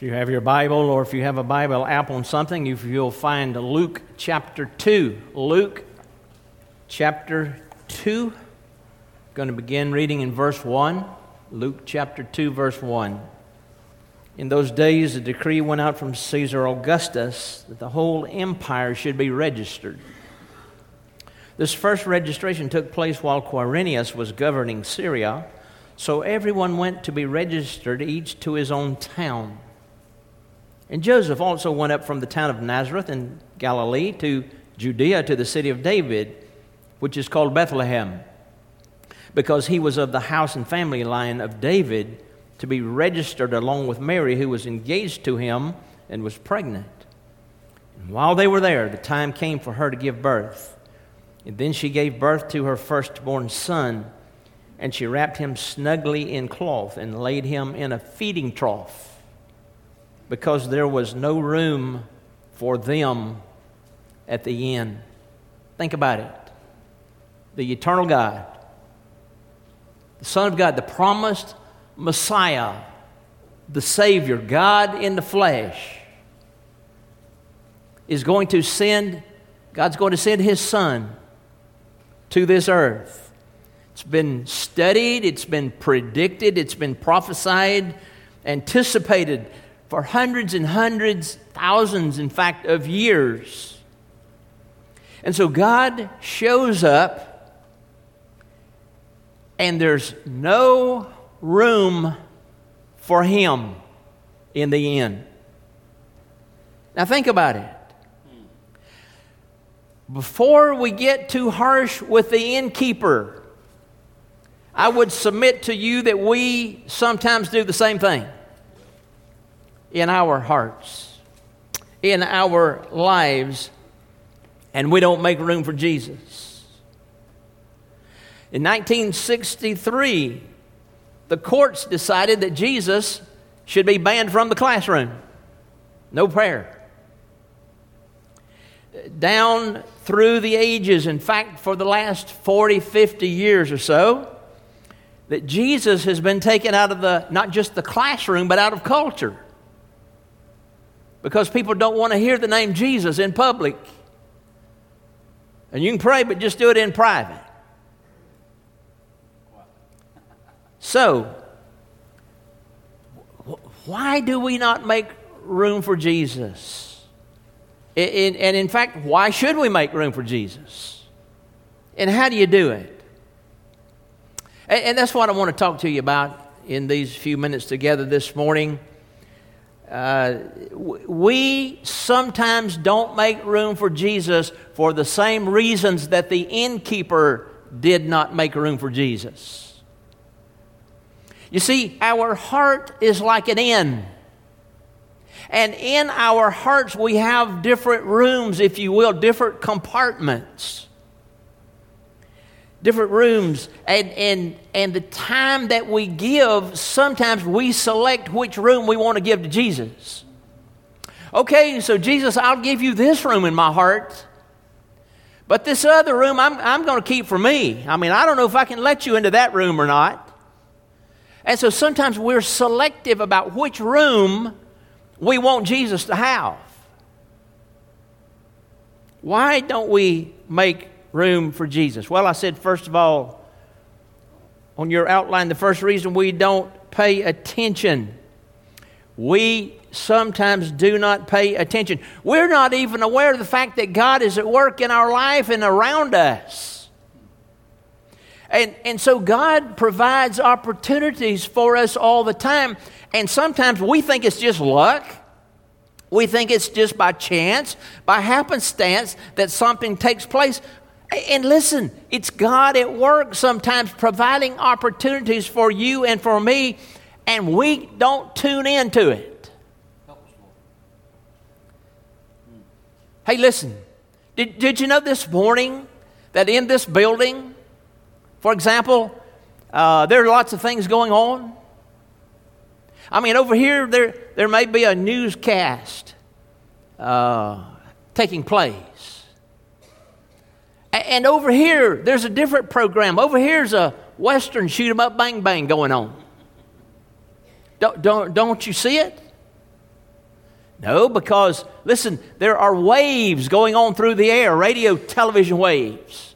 If you have your Bible or if you have a Bible app on something, you'll find Luke chapter 2. Luke chapter 2. Going to begin reading in verse 1. Luke chapter 2, verse 1. In those days, a decree went out from Caesar Augustus that the whole empire should be registered. This first registration took place while Quirinius was governing Syria, so everyone went to be registered, each to his own town. And Joseph also went up from the town of Nazareth in Galilee to Judea to the city of David, which is called Bethlehem, because he was of the house and family line of David to be registered along with Mary, who was engaged to him and was pregnant. And while they were there, the time came for her to give birth. And then she gave birth to her firstborn son, and she wrapped him snugly in cloth and laid him in a feeding trough because there was no room for them at the end. Think about it. The eternal God, the Son of God, the promised Messiah, the Savior, God in the flesh, is going to send, God's going to send His Son to this earth. It's been studied, it's been predicted, it's been prophesied, anticipated for hundreds and hundreds, thousands, in fact, of years. And so God shows up, and there's no room for him in the inn. Now, think about it. Before we get too harsh with the innkeeper, I would submit to you that we sometimes do the same thing in our hearts, in our lives, and we don't make room for Jesus. In 1963, the courts decided that Jesus should be banned from the classroom. No prayer. Down through the ages, in fact, for the last 40, 50 years or so, that Jesus has been taken out of the, not just the classroom, but out of culture because people don't want to hear the name Jesus in public. And you can pray, but just do it in private. So, why do we not make room for Jesus? And in fact, why should we make room for Jesus? And how do you do it? And that's what I want to talk to you about in these few minutes together this morning. Uh, we sometimes don't make room for Jesus for the same reasons that the innkeeper did not make room for Jesus. You see, our heart is like an inn. And in our hearts, we have different rooms, if you will, different compartments different rooms and, and, and the time that we give sometimes we select which room we want to give to jesus. Okay so jesus i'll give you this room in my heart but this other room i'm, I'm going to keep for me. I mean i don't know if i can let you into that room or not. And so sometimes we're selective about which room we want jesus to have. Why don't we make room for Jesus? Well, I said, first of all, on your outline, the first reason we don't pay attention. We sometimes do not pay attention. We're not even aware of the fact that God is at work in our life and around us. And, and so God provides opportunities for us all the time. And sometimes we think it's just luck. We think it's just by chance, by happenstance, that something takes place. And listen, it's God at work sometimes providing opportunities for you and for me, and we don't tune into it. Hey, listen, did, did you know this morning that in this building, for example, uh, there are lots of things going on? I mean, over here, there, there may be a newscast uh, taking place. And over here, there's a different program. Over here's a Western shoot 'em up, bang, bang going on. Don't, don't, don't you see it? No, because, listen, there are waves going on through the air, radio, television waves.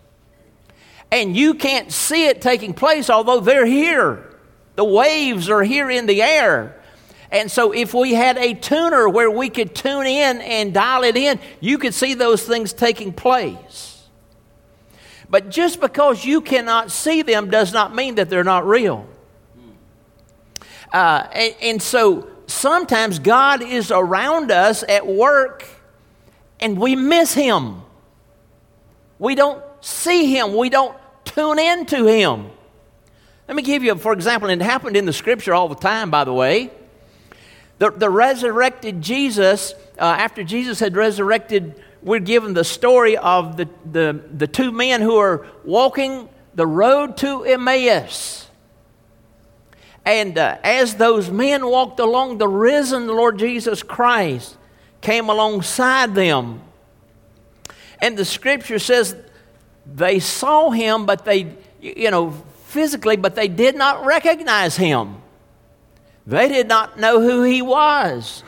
And you can't see it taking place, although they're here. The waves are here in the air. And so, if we had a tuner where we could tune in and dial it in, you could see those things taking place. But just because you cannot see them does not mean that they're not real. Uh, and, and so, sometimes God is around us at work and we miss Him. We don't see Him, we don't tune into Him. Let me give you, for example, and it happened in the scripture all the time, by the way. The, the resurrected Jesus, uh, after Jesus had resurrected, we're given the story of the, the, the two men who are walking the road to Emmaus. And uh, as those men walked along, the risen Lord Jesus Christ came alongside them. And the scripture says they saw him, but they, you know, physically, but they did not recognize him. They did not know who he was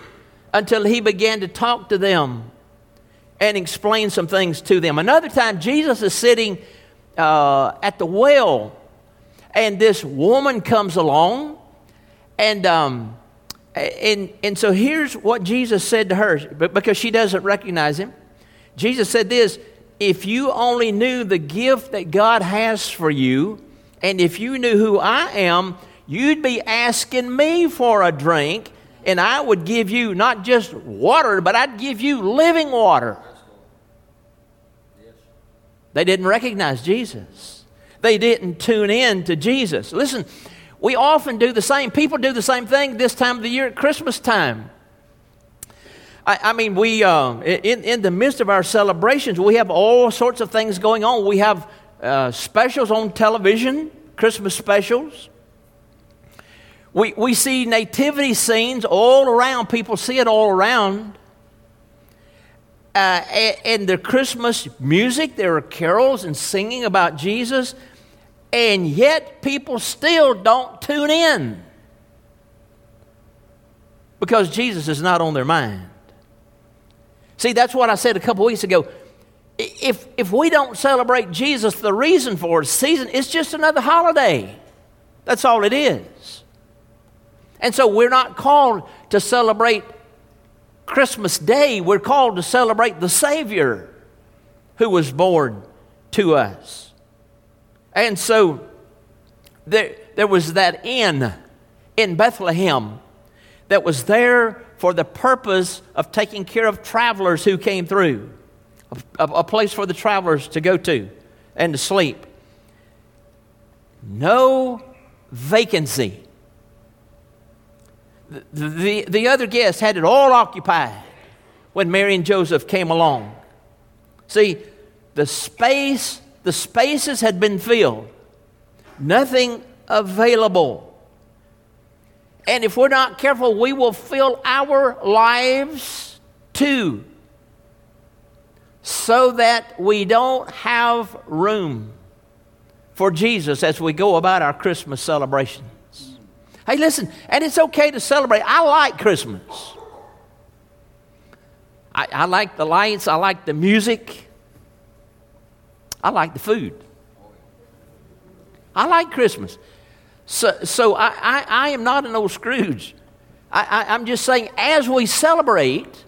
until he began to talk to them and explain some things to them. Another time, Jesus is sitting uh, at the well, and this woman comes along, and um, and and so here's what Jesus said to her, but because she doesn't recognize him, Jesus said this: If you only knew the gift that God has for you, and if you knew who I am, you'd be asking me for a drink, and I would give you not just water, but I'd give you living water. They didn't recognize Jesus. They didn't tune in to Jesus. Listen, we often do the same. People do the same thing this time of the year at Christmas time. I, I mean, we uh, in, in the midst of our celebrations, we have all sorts of things going on. We have uh, specials on television, Christmas specials. We, we see nativity scenes all around. People see it all around uh, in the Christmas music, there are carols and singing about Jesus, and yet people still don't tune in because Jesus is not on their mind. See, that's what I said a couple weeks ago. If, if we don't celebrate Jesus, the reason for it, season, it's just another holiday. That's all it is. And so we're not called to celebrate Christmas Day, we're called to celebrate the Savior who was born to us. And so there, there was that inn in Bethlehem that was there for the purpose of taking care of travelers who came through, a, a place for the travelers to go to and to sleep. No vacancy the, the, the other guests had it all occupied when Mary and Joseph came along. See, the space, the spaces had been filled, nothing available. And if we're not careful, we will fill our lives too, so that we don't have room for Jesus as we go about our Christmas celebration. Hey, listen, and it's okay to celebrate. I like Christmas. I, I like the lights, I like the music, I like the food. I like Christmas. So, so I, I, I am not an old Scrooge. I, I, I'm just saying, as we celebrate,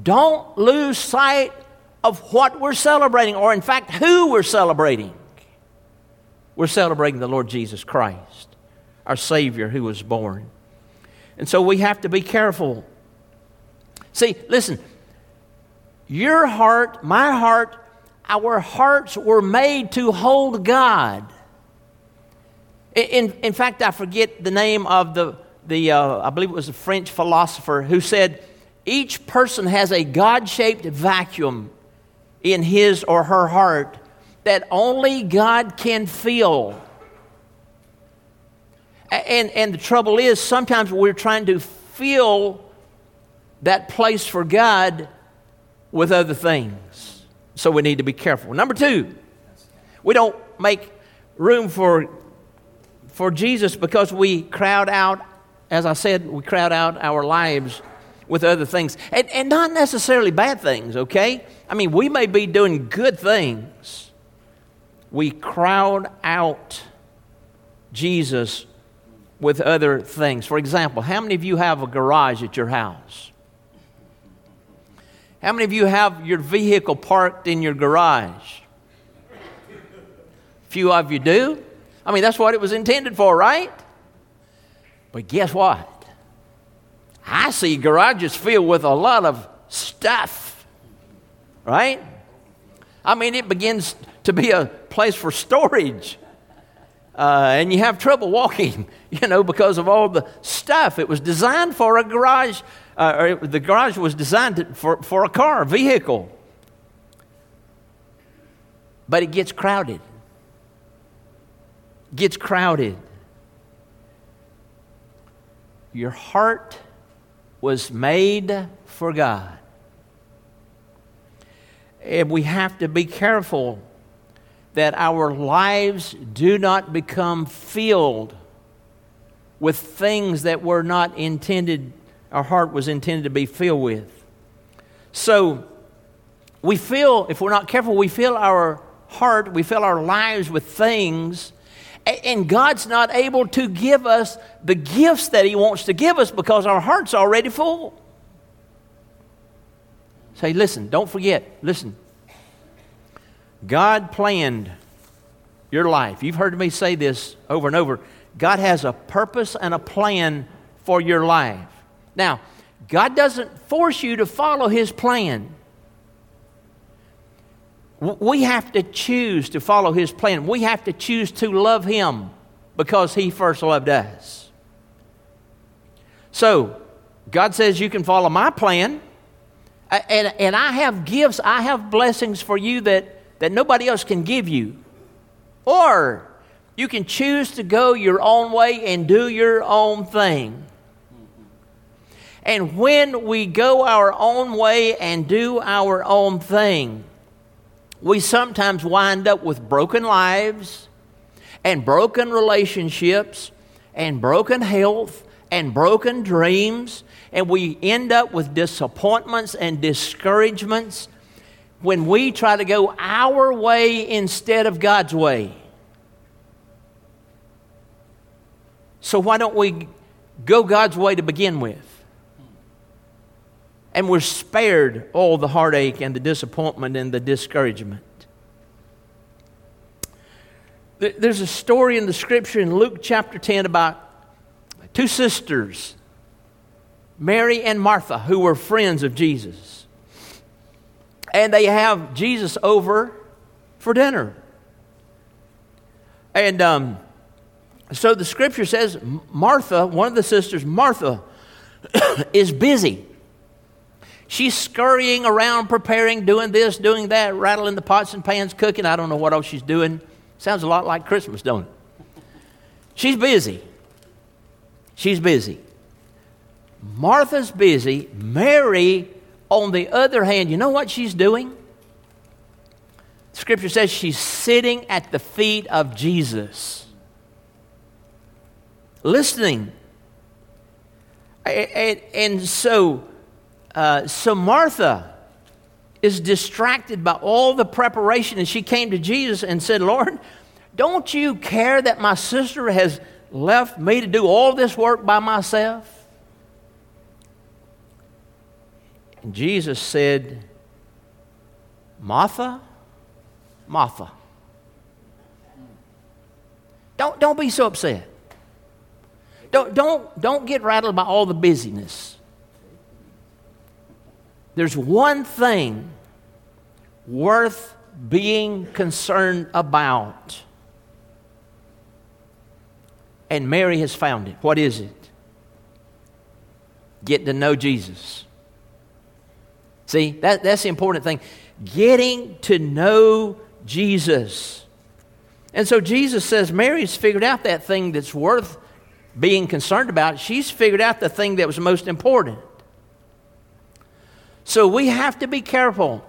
don't lose sight of what we're celebrating, or in fact, who we're celebrating. We're celebrating the Lord Jesus Christ our Savior who was born. And so we have to be careful. See, listen, your heart, my heart, our hearts were made to hold God. In, in fact, I forget the name of the, the uh, I believe it was a French philosopher who said, each person has a God shaped vacuum in his or her heart that only God can fill. And, and the trouble is, sometimes we're trying to fill that place for God with other things. So we need to be careful. Number two, we don't make room for, for Jesus because we crowd out, as I said, we crowd out our lives with other things. And, and not necessarily bad things, okay? I mean, we may be doing good things. We crowd out Jesus with other things. For example, how many of you have a garage at your house? How many of you have your vehicle parked in your garage? Few of you do. I mean, that's what it was intended for, right? But guess what? I see garages filled with a lot of stuff, right? I mean, it begins to be a place for storage. Uh, and you have trouble walking, you know, because of all the stuff. It was designed for a garage, uh, or it, the garage was designed to, for, for a car, vehicle. But it gets crowded. Gets crowded. Your heart was made for God. And we have to be careful that our lives do not become filled with things that were not intended, our heart was intended to be filled with. So, we feel, if we're not careful, we fill our heart, we fill our lives with things, and God's not able to give us the gifts that He wants to give us because our heart's already full. Say, listen, don't forget, listen, God planned your life. You've heard me say this over and over. God has a purpose and a plan for your life. Now, God doesn't force you to follow His plan. We have to choose to follow His plan. We have to choose to love Him because He first loved us. So, God says you can follow my plan, and, and I have gifts, I have blessings for you that that nobody else can give you. Or you can choose to go your own way and do your own thing. And when we go our own way and do our own thing, we sometimes wind up with broken lives and broken relationships and broken health and broken dreams, and we end up with disappointments and discouragements when we try to go our way instead of God's way. So, why don't we go God's way to begin with? And we're spared all the heartache and the disappointment and the discouragement. There's a story in the scripture in Luke chapter 10 about two sisters, Mary and Martha, who were friends of Jesus and they have Jesus over for dinner. And um, so the scripture says Martha, one of the sisters, Martha, is busy. She's scurrying around, preparing, doing this, doing that, rattling the pots and pans, cooking. I don't know what else she's doing. Sounds a lot like Christmas, don't it? She's busy. She's busy. Martha's busy. Mary on the other hand, you know what she's doing? Scripture says she's sitting at the feet of Jesus, listening. And, and so, uh, so Martha is distracted by all the preparation, and she came to Jesus and said, Lord, don't you care that my sister has left me to do all this work by myself? And Jesus said, Martha, Martha. Don't, don't be so upset. Don't, don't, don't get rattled by all the busyness. There's one thing worth being concerned about. And Mary has found it. What is it? Get to know Jesus. See, that, that's the important thing. Getting to know Jesus. And so Jesus says Mary's figured out that thing that's worth being concerned about. She's figured out the thing that was most important. So we have to be careful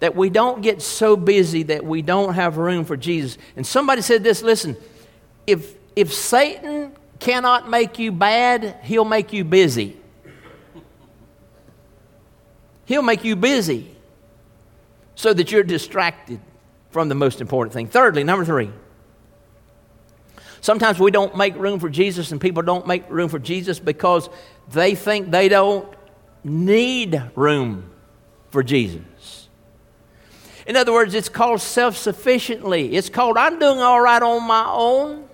that we don't get so busy that we don't have room for Jesus. And somebody said this listen, if, if Satan cannot make you bad, he'll make you busy. He'll make you busy so that you're distracted from the most important thing. Thirdly, number three, sometimes we don't make room for Jesus, and people don't make room for Jesus because they think they don't need room for Jesus. In other words, it's called self sufficiently. It's called, I'm doing all right on my own.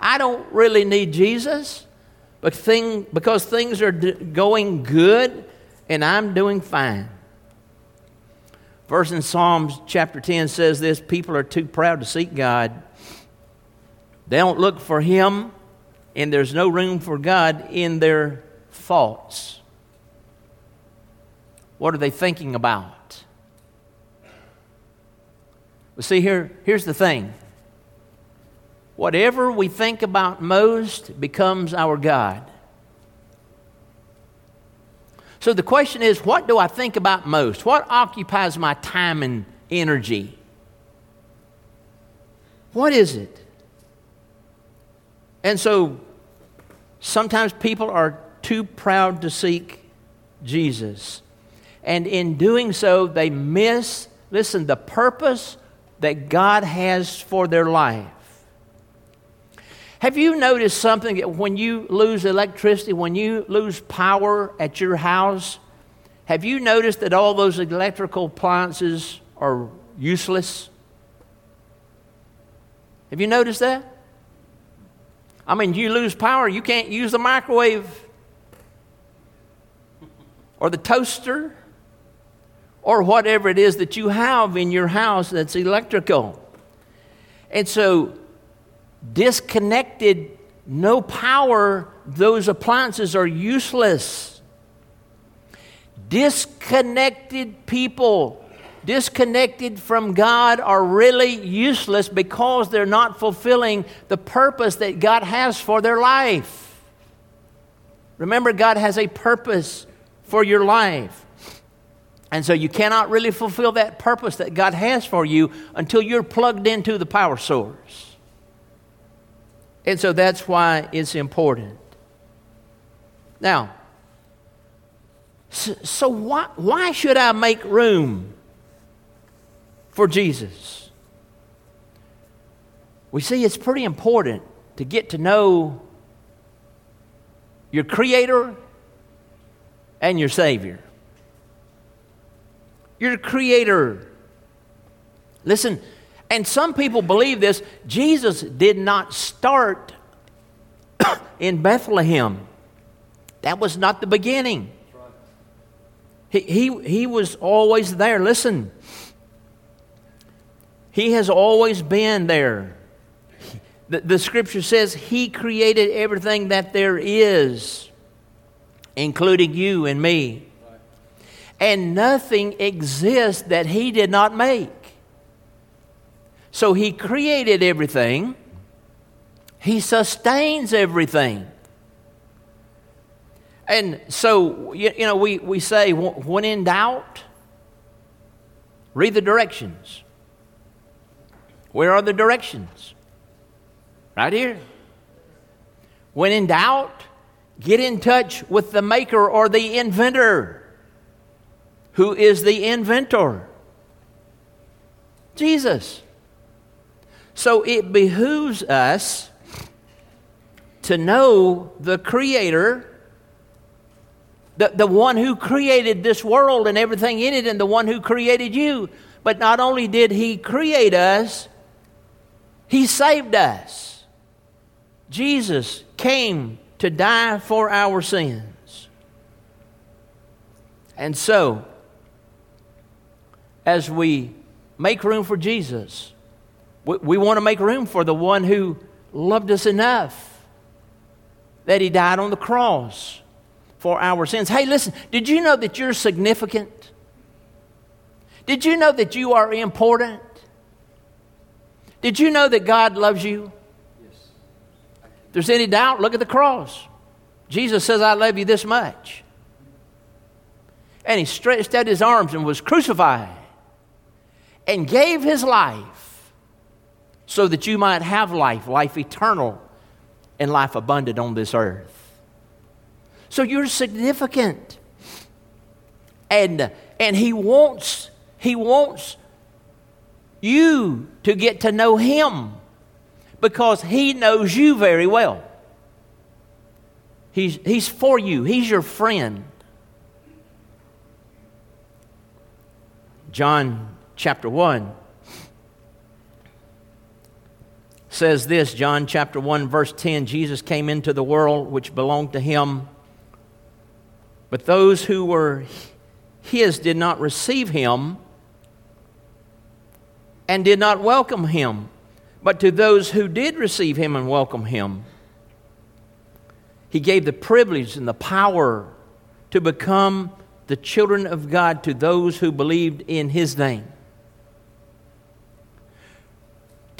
I don't really need Jesus but thing, because things are d- going good and I'm doing fine. Verse in Psalms chapter 10 says this people are too proud to seek God. They don't look for Him, and there's no room for God in their thoughts. What are they thinking about? Well, see, here, here's the thing whatever we think about most becomes our God. So the question is what do I think about most? What occupies my time and energy? What is it? And so sometimes people are too proud to seek Jesus. And in doing so, they miss, listen, the purpose that God has for their life. Have you noticed something that when you lose electricity, when you lose power at your house? Have you noticed that all those electrical appliances are useless? Have you noticed that? I mean, you lose power, you can't use the microwave or the toaster or whatever it is that you have in your house that's electrical. And so disconnected, no power, those appliances are useless. Disconnected people, disconnected from God, are really useless because they're not fulfilling the purpose that God has for their life. Remember, God has a purpose for your life. And so you cannot really fulfill that purpose that God has for you until you're plugged into the power source. And so that's why it's important. Now, so, why, why should I make room for Jesus? We see it's pretty important to get to know your Creator and your Savior. Your Creator. Listen, and some people believe this. Jesus did not start in Bethlehem, that was not the beginning. He, he, he was always there. Listen, he has always been there. The, the scripture says he created everything that there is, including you and me. And nothing exists that he did not make. So he created everything, he sustains everything. And so, you, know, we, we say, when in doubt, read the directions. Where are the directions? Right here. When in doubt, get in touch with the maker or the inventor. Who is the inventor? Jesus. So it behooves us to know the Creator, the, the one who created this world and everything in it, and the one who created you. But not only did He create us, He saved us. Jesus came to die for our sins. And so, as we make room for Jesus, we, we want to make room for the one who loved us enough that he died on the cross for our sins. Hey, listen, did you know that you're significant? Did you know that you are important? Did you know that God loves you? Yes. If there's any doubt, look at the cross. Jesus says, I love you this much. And he stretched out his arms and was crucified and gave his life so that you might have life, life eternal, and life abundant on this earth. So you're significant. And, and he wants, he wants you to get to know him because he knows you very well. He's, he's for you, he's your friend. John chapter 1 says this John chapter 1, verse 10 Jesus came into the world which belonged to him, but those who were his did not receive him and did not welcome him. But to those who did receive him and welcome him, he gave the privilege and the power to become the children of God to those who believed in his name.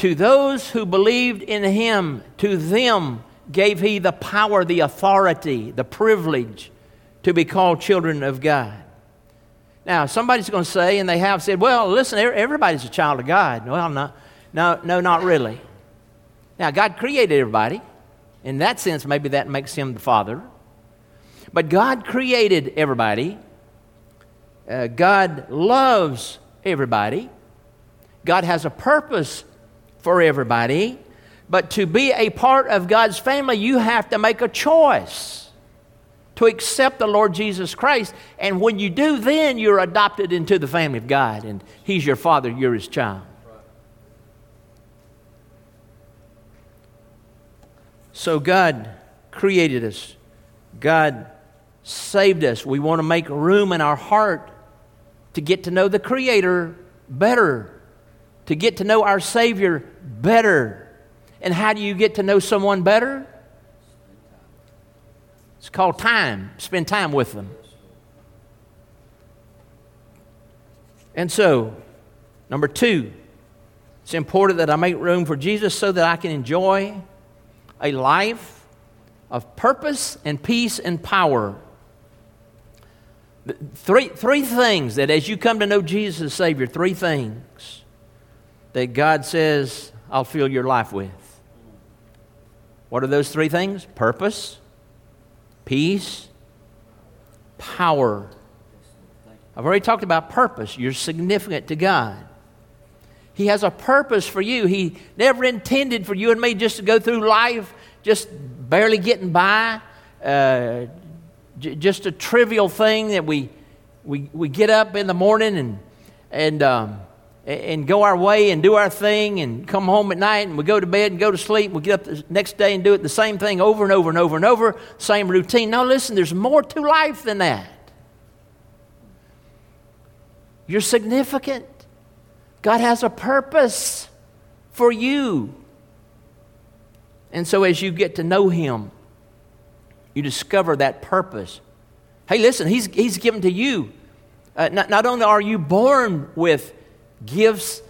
To those who believed in him, to them gave he the power, the authority, the privilege to be called children of God. Now, somebody's going to say, and they have said, well, listen, everybody's a child of God. Well, no, no, no, not really. Now, God created everybody. In that sense, maybe that makes him the Father. But God created everybody. Uh, God loves everybody. God has a purpose for everybody. But to be a part of God's family, you have to make a choice to accept the Lord Jesus Christ. And when you do, then you're adopted into the family of God, and He's your father, you're His child. So God created us, God saved us. We want to make room in our heart to get to know the Creator better, to get to know our Savior better. And how do you get to know someone better? It's called time. Spend time with them. And so, number two, it's important that I make room for Jesus so that I can enjoy a life of purpose and peace and power. Three, three things that as you come to know Jesus as Savior, three things that God says, I'll fill your life with. What are those three things? Purpose, peace, power. I've already talked about purpose. You're significant to God. He has a purpose for you. He never intended for you and me just to go through life just barely getting by, uh, j- just a trivial thing that we, we, we get up in the morning and, and um, and go our way and do our thing and come home at night and we go to bed and go to sleep. We get up the next day and do it the same thing over and over and over and over, same routine. Now, listen, there's more to life than that. You're significant. God has a purpose for you. And so, as you get to know Him, you discover that purpose. Hey, listen, He's, he's given to you. Uh, not, not only are you born with gifts,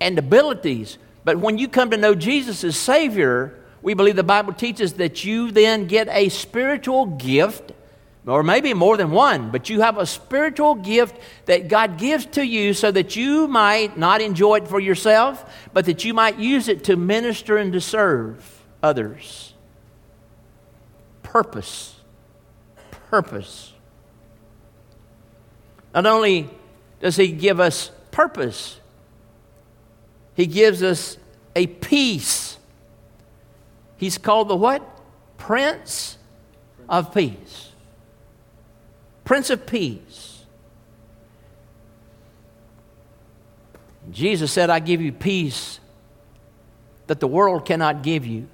and abilities. But when you come to know Jesus as Savior, we believe the Bible teaches that you then get a spiritual gift, or maybe more than one, but you have a spiritual gift that God gives to you so that you might not enjoy it for yourself, but that you might use it to minister and to serve others. Purpose. Purpose. Not only does He give us purpose. He gives us a peace. He's called the what? Prince of Peace. Prince of Peace. Jesus said, I give you peace that the world cannot give you.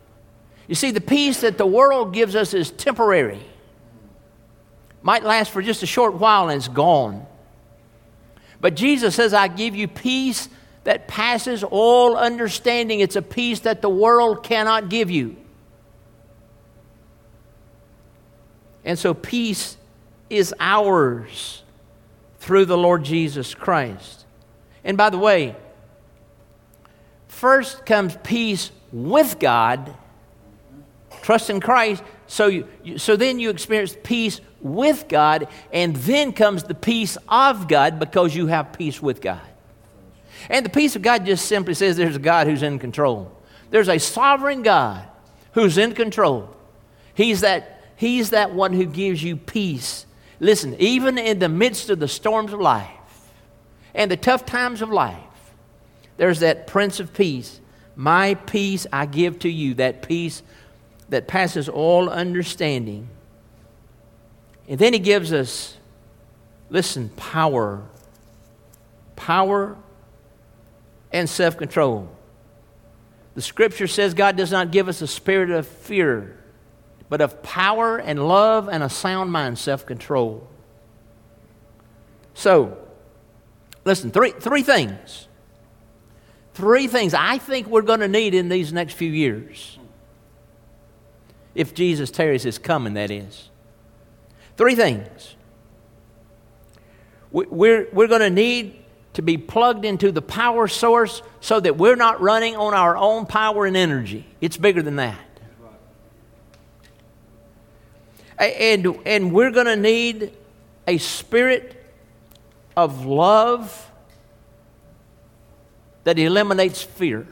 You see, the peace that the world gives us is temporary, might last for just a short while and it's gone. But Jesus says, I give you peace that passes all understanding. It's a peace that the world cannot give you. And so peace is ours through the Lord Jesus Christ. And by the way, first comes peace with God, trust in Christ. So, you, so then you experience peace with God, and then comes the peace of God because you have peace with God. And the peace of God just simply says there's a God who's in control. There's a sovereign God who's in control. He's that, he's that one who gives you peace. Listen, even in the midst of the storms of life and the tough times of life, there's that Prince of Peace. My peace I give to you, that peace that passes all understanding. And then he gives us, listen, power. Power and self control. The scripture says God does not give us a spirit of fear, but of power and love and a sound mind, self control. So, listen, three, three things. Three things I think we're going to need in these next few years. If Jesus tarries his coming, that is. Three things. We're, we're going to need to be plugged into the power source so that we're not running on our own power and energy. It's bigger than that. And, and we're going to need a spirit of love that eliminates fear.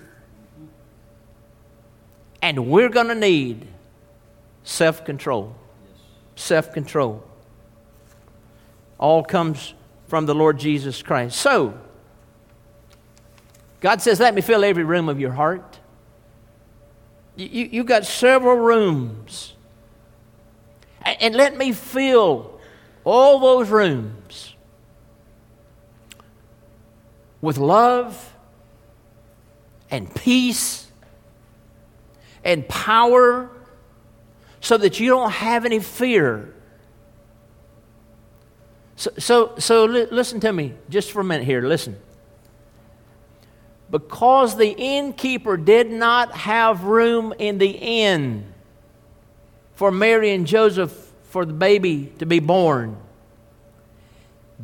And we're going to need self control. Self control. All comes from the Lord Jesus Christ. So, God says, Let me fill every room of your heart. You, you, have got several rooms. And, and let me fill all those rooms with love and peace and power so that you don't have any fear so, so, so li- listen to me just for a minute here. Listen. Because the innkeeper did not have room in the inn for Mary and Joseph for the baby to be born,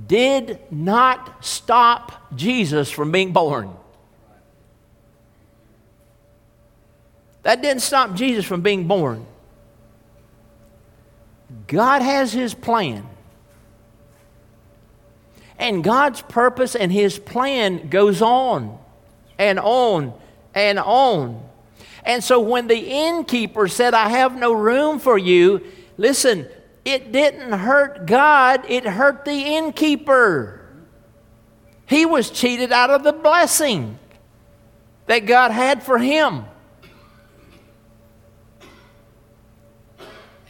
did not stop Jesus from being born. That didn't stop Jesus from being born. God has his plan. And God's purpose and His plan goes on and on and on. And so when the innkeeper said, I have no room for you, listen, it didn't hurt God, it hurt the innkeeper. He was cheated out of the blessing that God had for him.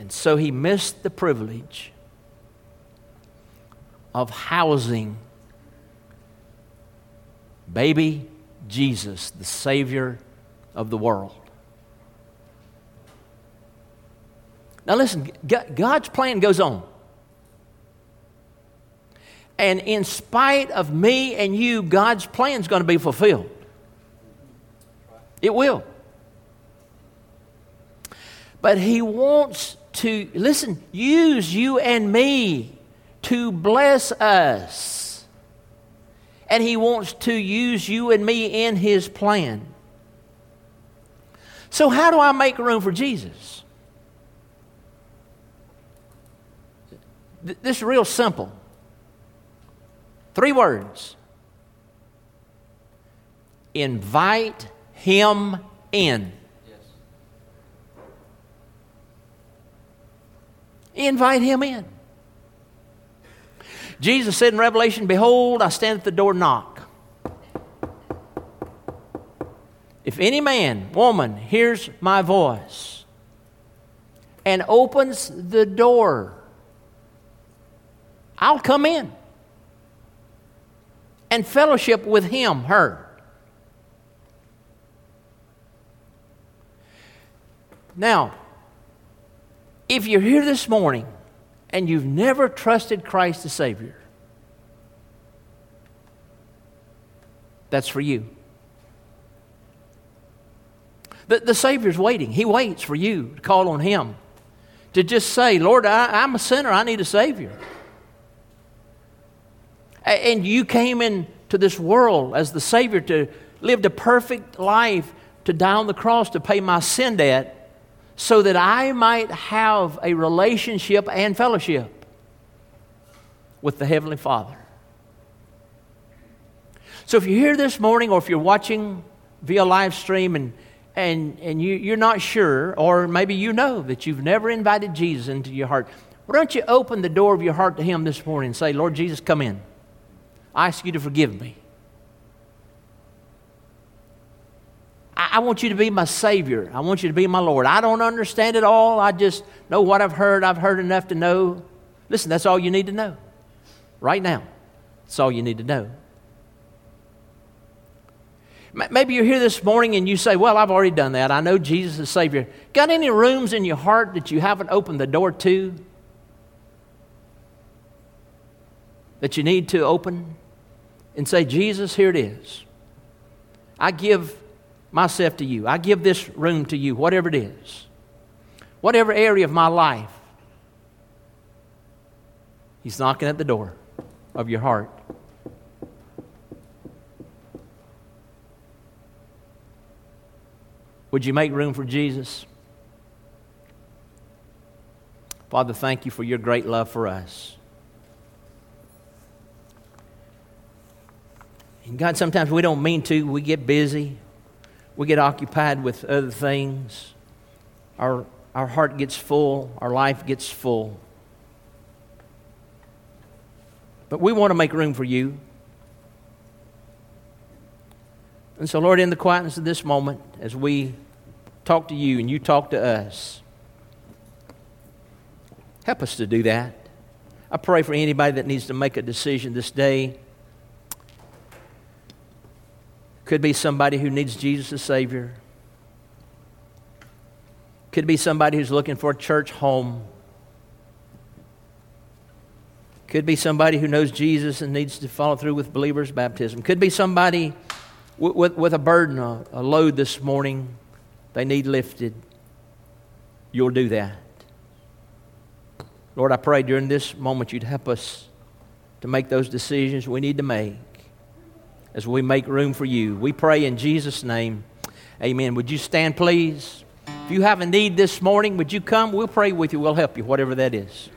And so he missed the privilege of housing baby Jesus, the Savior of the world. Now, listen, God's plan goes on. And in spite of me and you, God's plan is going to be fulfilled. It will. But He wants to, listen, use you and me to bless us. And He wants to use you and me in His plan. So, how do I make room for Jesus? This is real simple. Three words invite Him in. Invite Him in. Jesus said in Revelation, Behold, I stand at the door knock. If any man, woman, hears my voice and opens the door, I'll come in and fellowship with him, her. Now, if you're here this morning and you've never trusted Christ as Savior, that's for you. The, the Savior's waiting. He waits for you to call on Him, to just say, Lord, I, I'm a sinner. I need a Savior. And you came into this world as the Savior to live a perfect life, to die on the cross, to pay my sin debt so that I might have a relationship and fellowship with the Heavenly Father. So if you're here this morning or if you're watching via live stream and, and, and you, you're not sure, or maybe you know that you've never invited Jesus into your heart, Why don't you open the door of your heart to Him this morning and say, Lord Jesus, come in. I ask you to forgive me. I, want you to be my Savior. I want you to be my Lord. I don't understand it all. I just know what I've heard. I've heard enough to know. Listen, that's all you need to know. Right now. That's all you need to know. Maybe you're here this morning and you say, Well, I've already done that. I know Jesus is Savior. Got any rooms in your heart that you haven't opened the door to? That you need to open and say, Jesus, here it is. I give myself to you. I give this room to you, whatever it is, whatever area of my life. He's knocking at the door of your heart. Would you make room for Jesus? Father, thank you for your great love for us. And God, sometimes we don't mean to. We get busy. We get occupied with other things. Our, our heart gets full. Our life gets full. But we want to make room for you. And so, Lord, in the quietness of this moment, as we talk to you and you talk to us, help us to do that. I pray for anybody that needs to make a decision this day. Could be somebody who needs Jesus as Savior. Could be somebody who's looking for a church home. Could be somebody who knows Jesus and needs to follow through with believers' baptism. Could be somebody with, with, with a burden, a, a load this morning they need lifted. You'll do that. Lord, I pray during this moment you'd help us to make those decisions we need to make as we make room for you. We pray in Jesus' name. Amen. Would you stand, please? If you have a need this morning, would you come? We'll pray with you. We'll help you, whatever that is.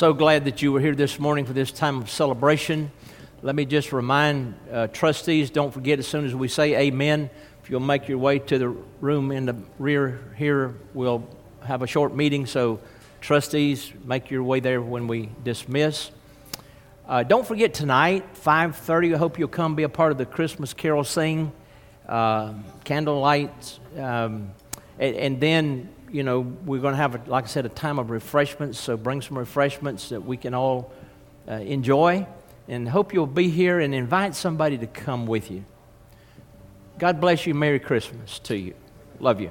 So glad that you were here this morning for this time of celebration. Let me just remind uh, trustees don't forget as soon as we say amen, if you'll make your way to the room in the rear here, we'll have a short meeting. So, trustees, make your way there when we dismiss. Uh, don't forget tonight, 5.30, I hope you'll come be a part of the Christmas carol sing, uh, candlelight, um, and, and then, you know, we're going to have, a, like I said, a time of refreshments. So bring some refreshments that we can all uh, enjoy. And hope you'll be here and invite somebody to come with you. God bless you. Merry Christmas to you. Love you.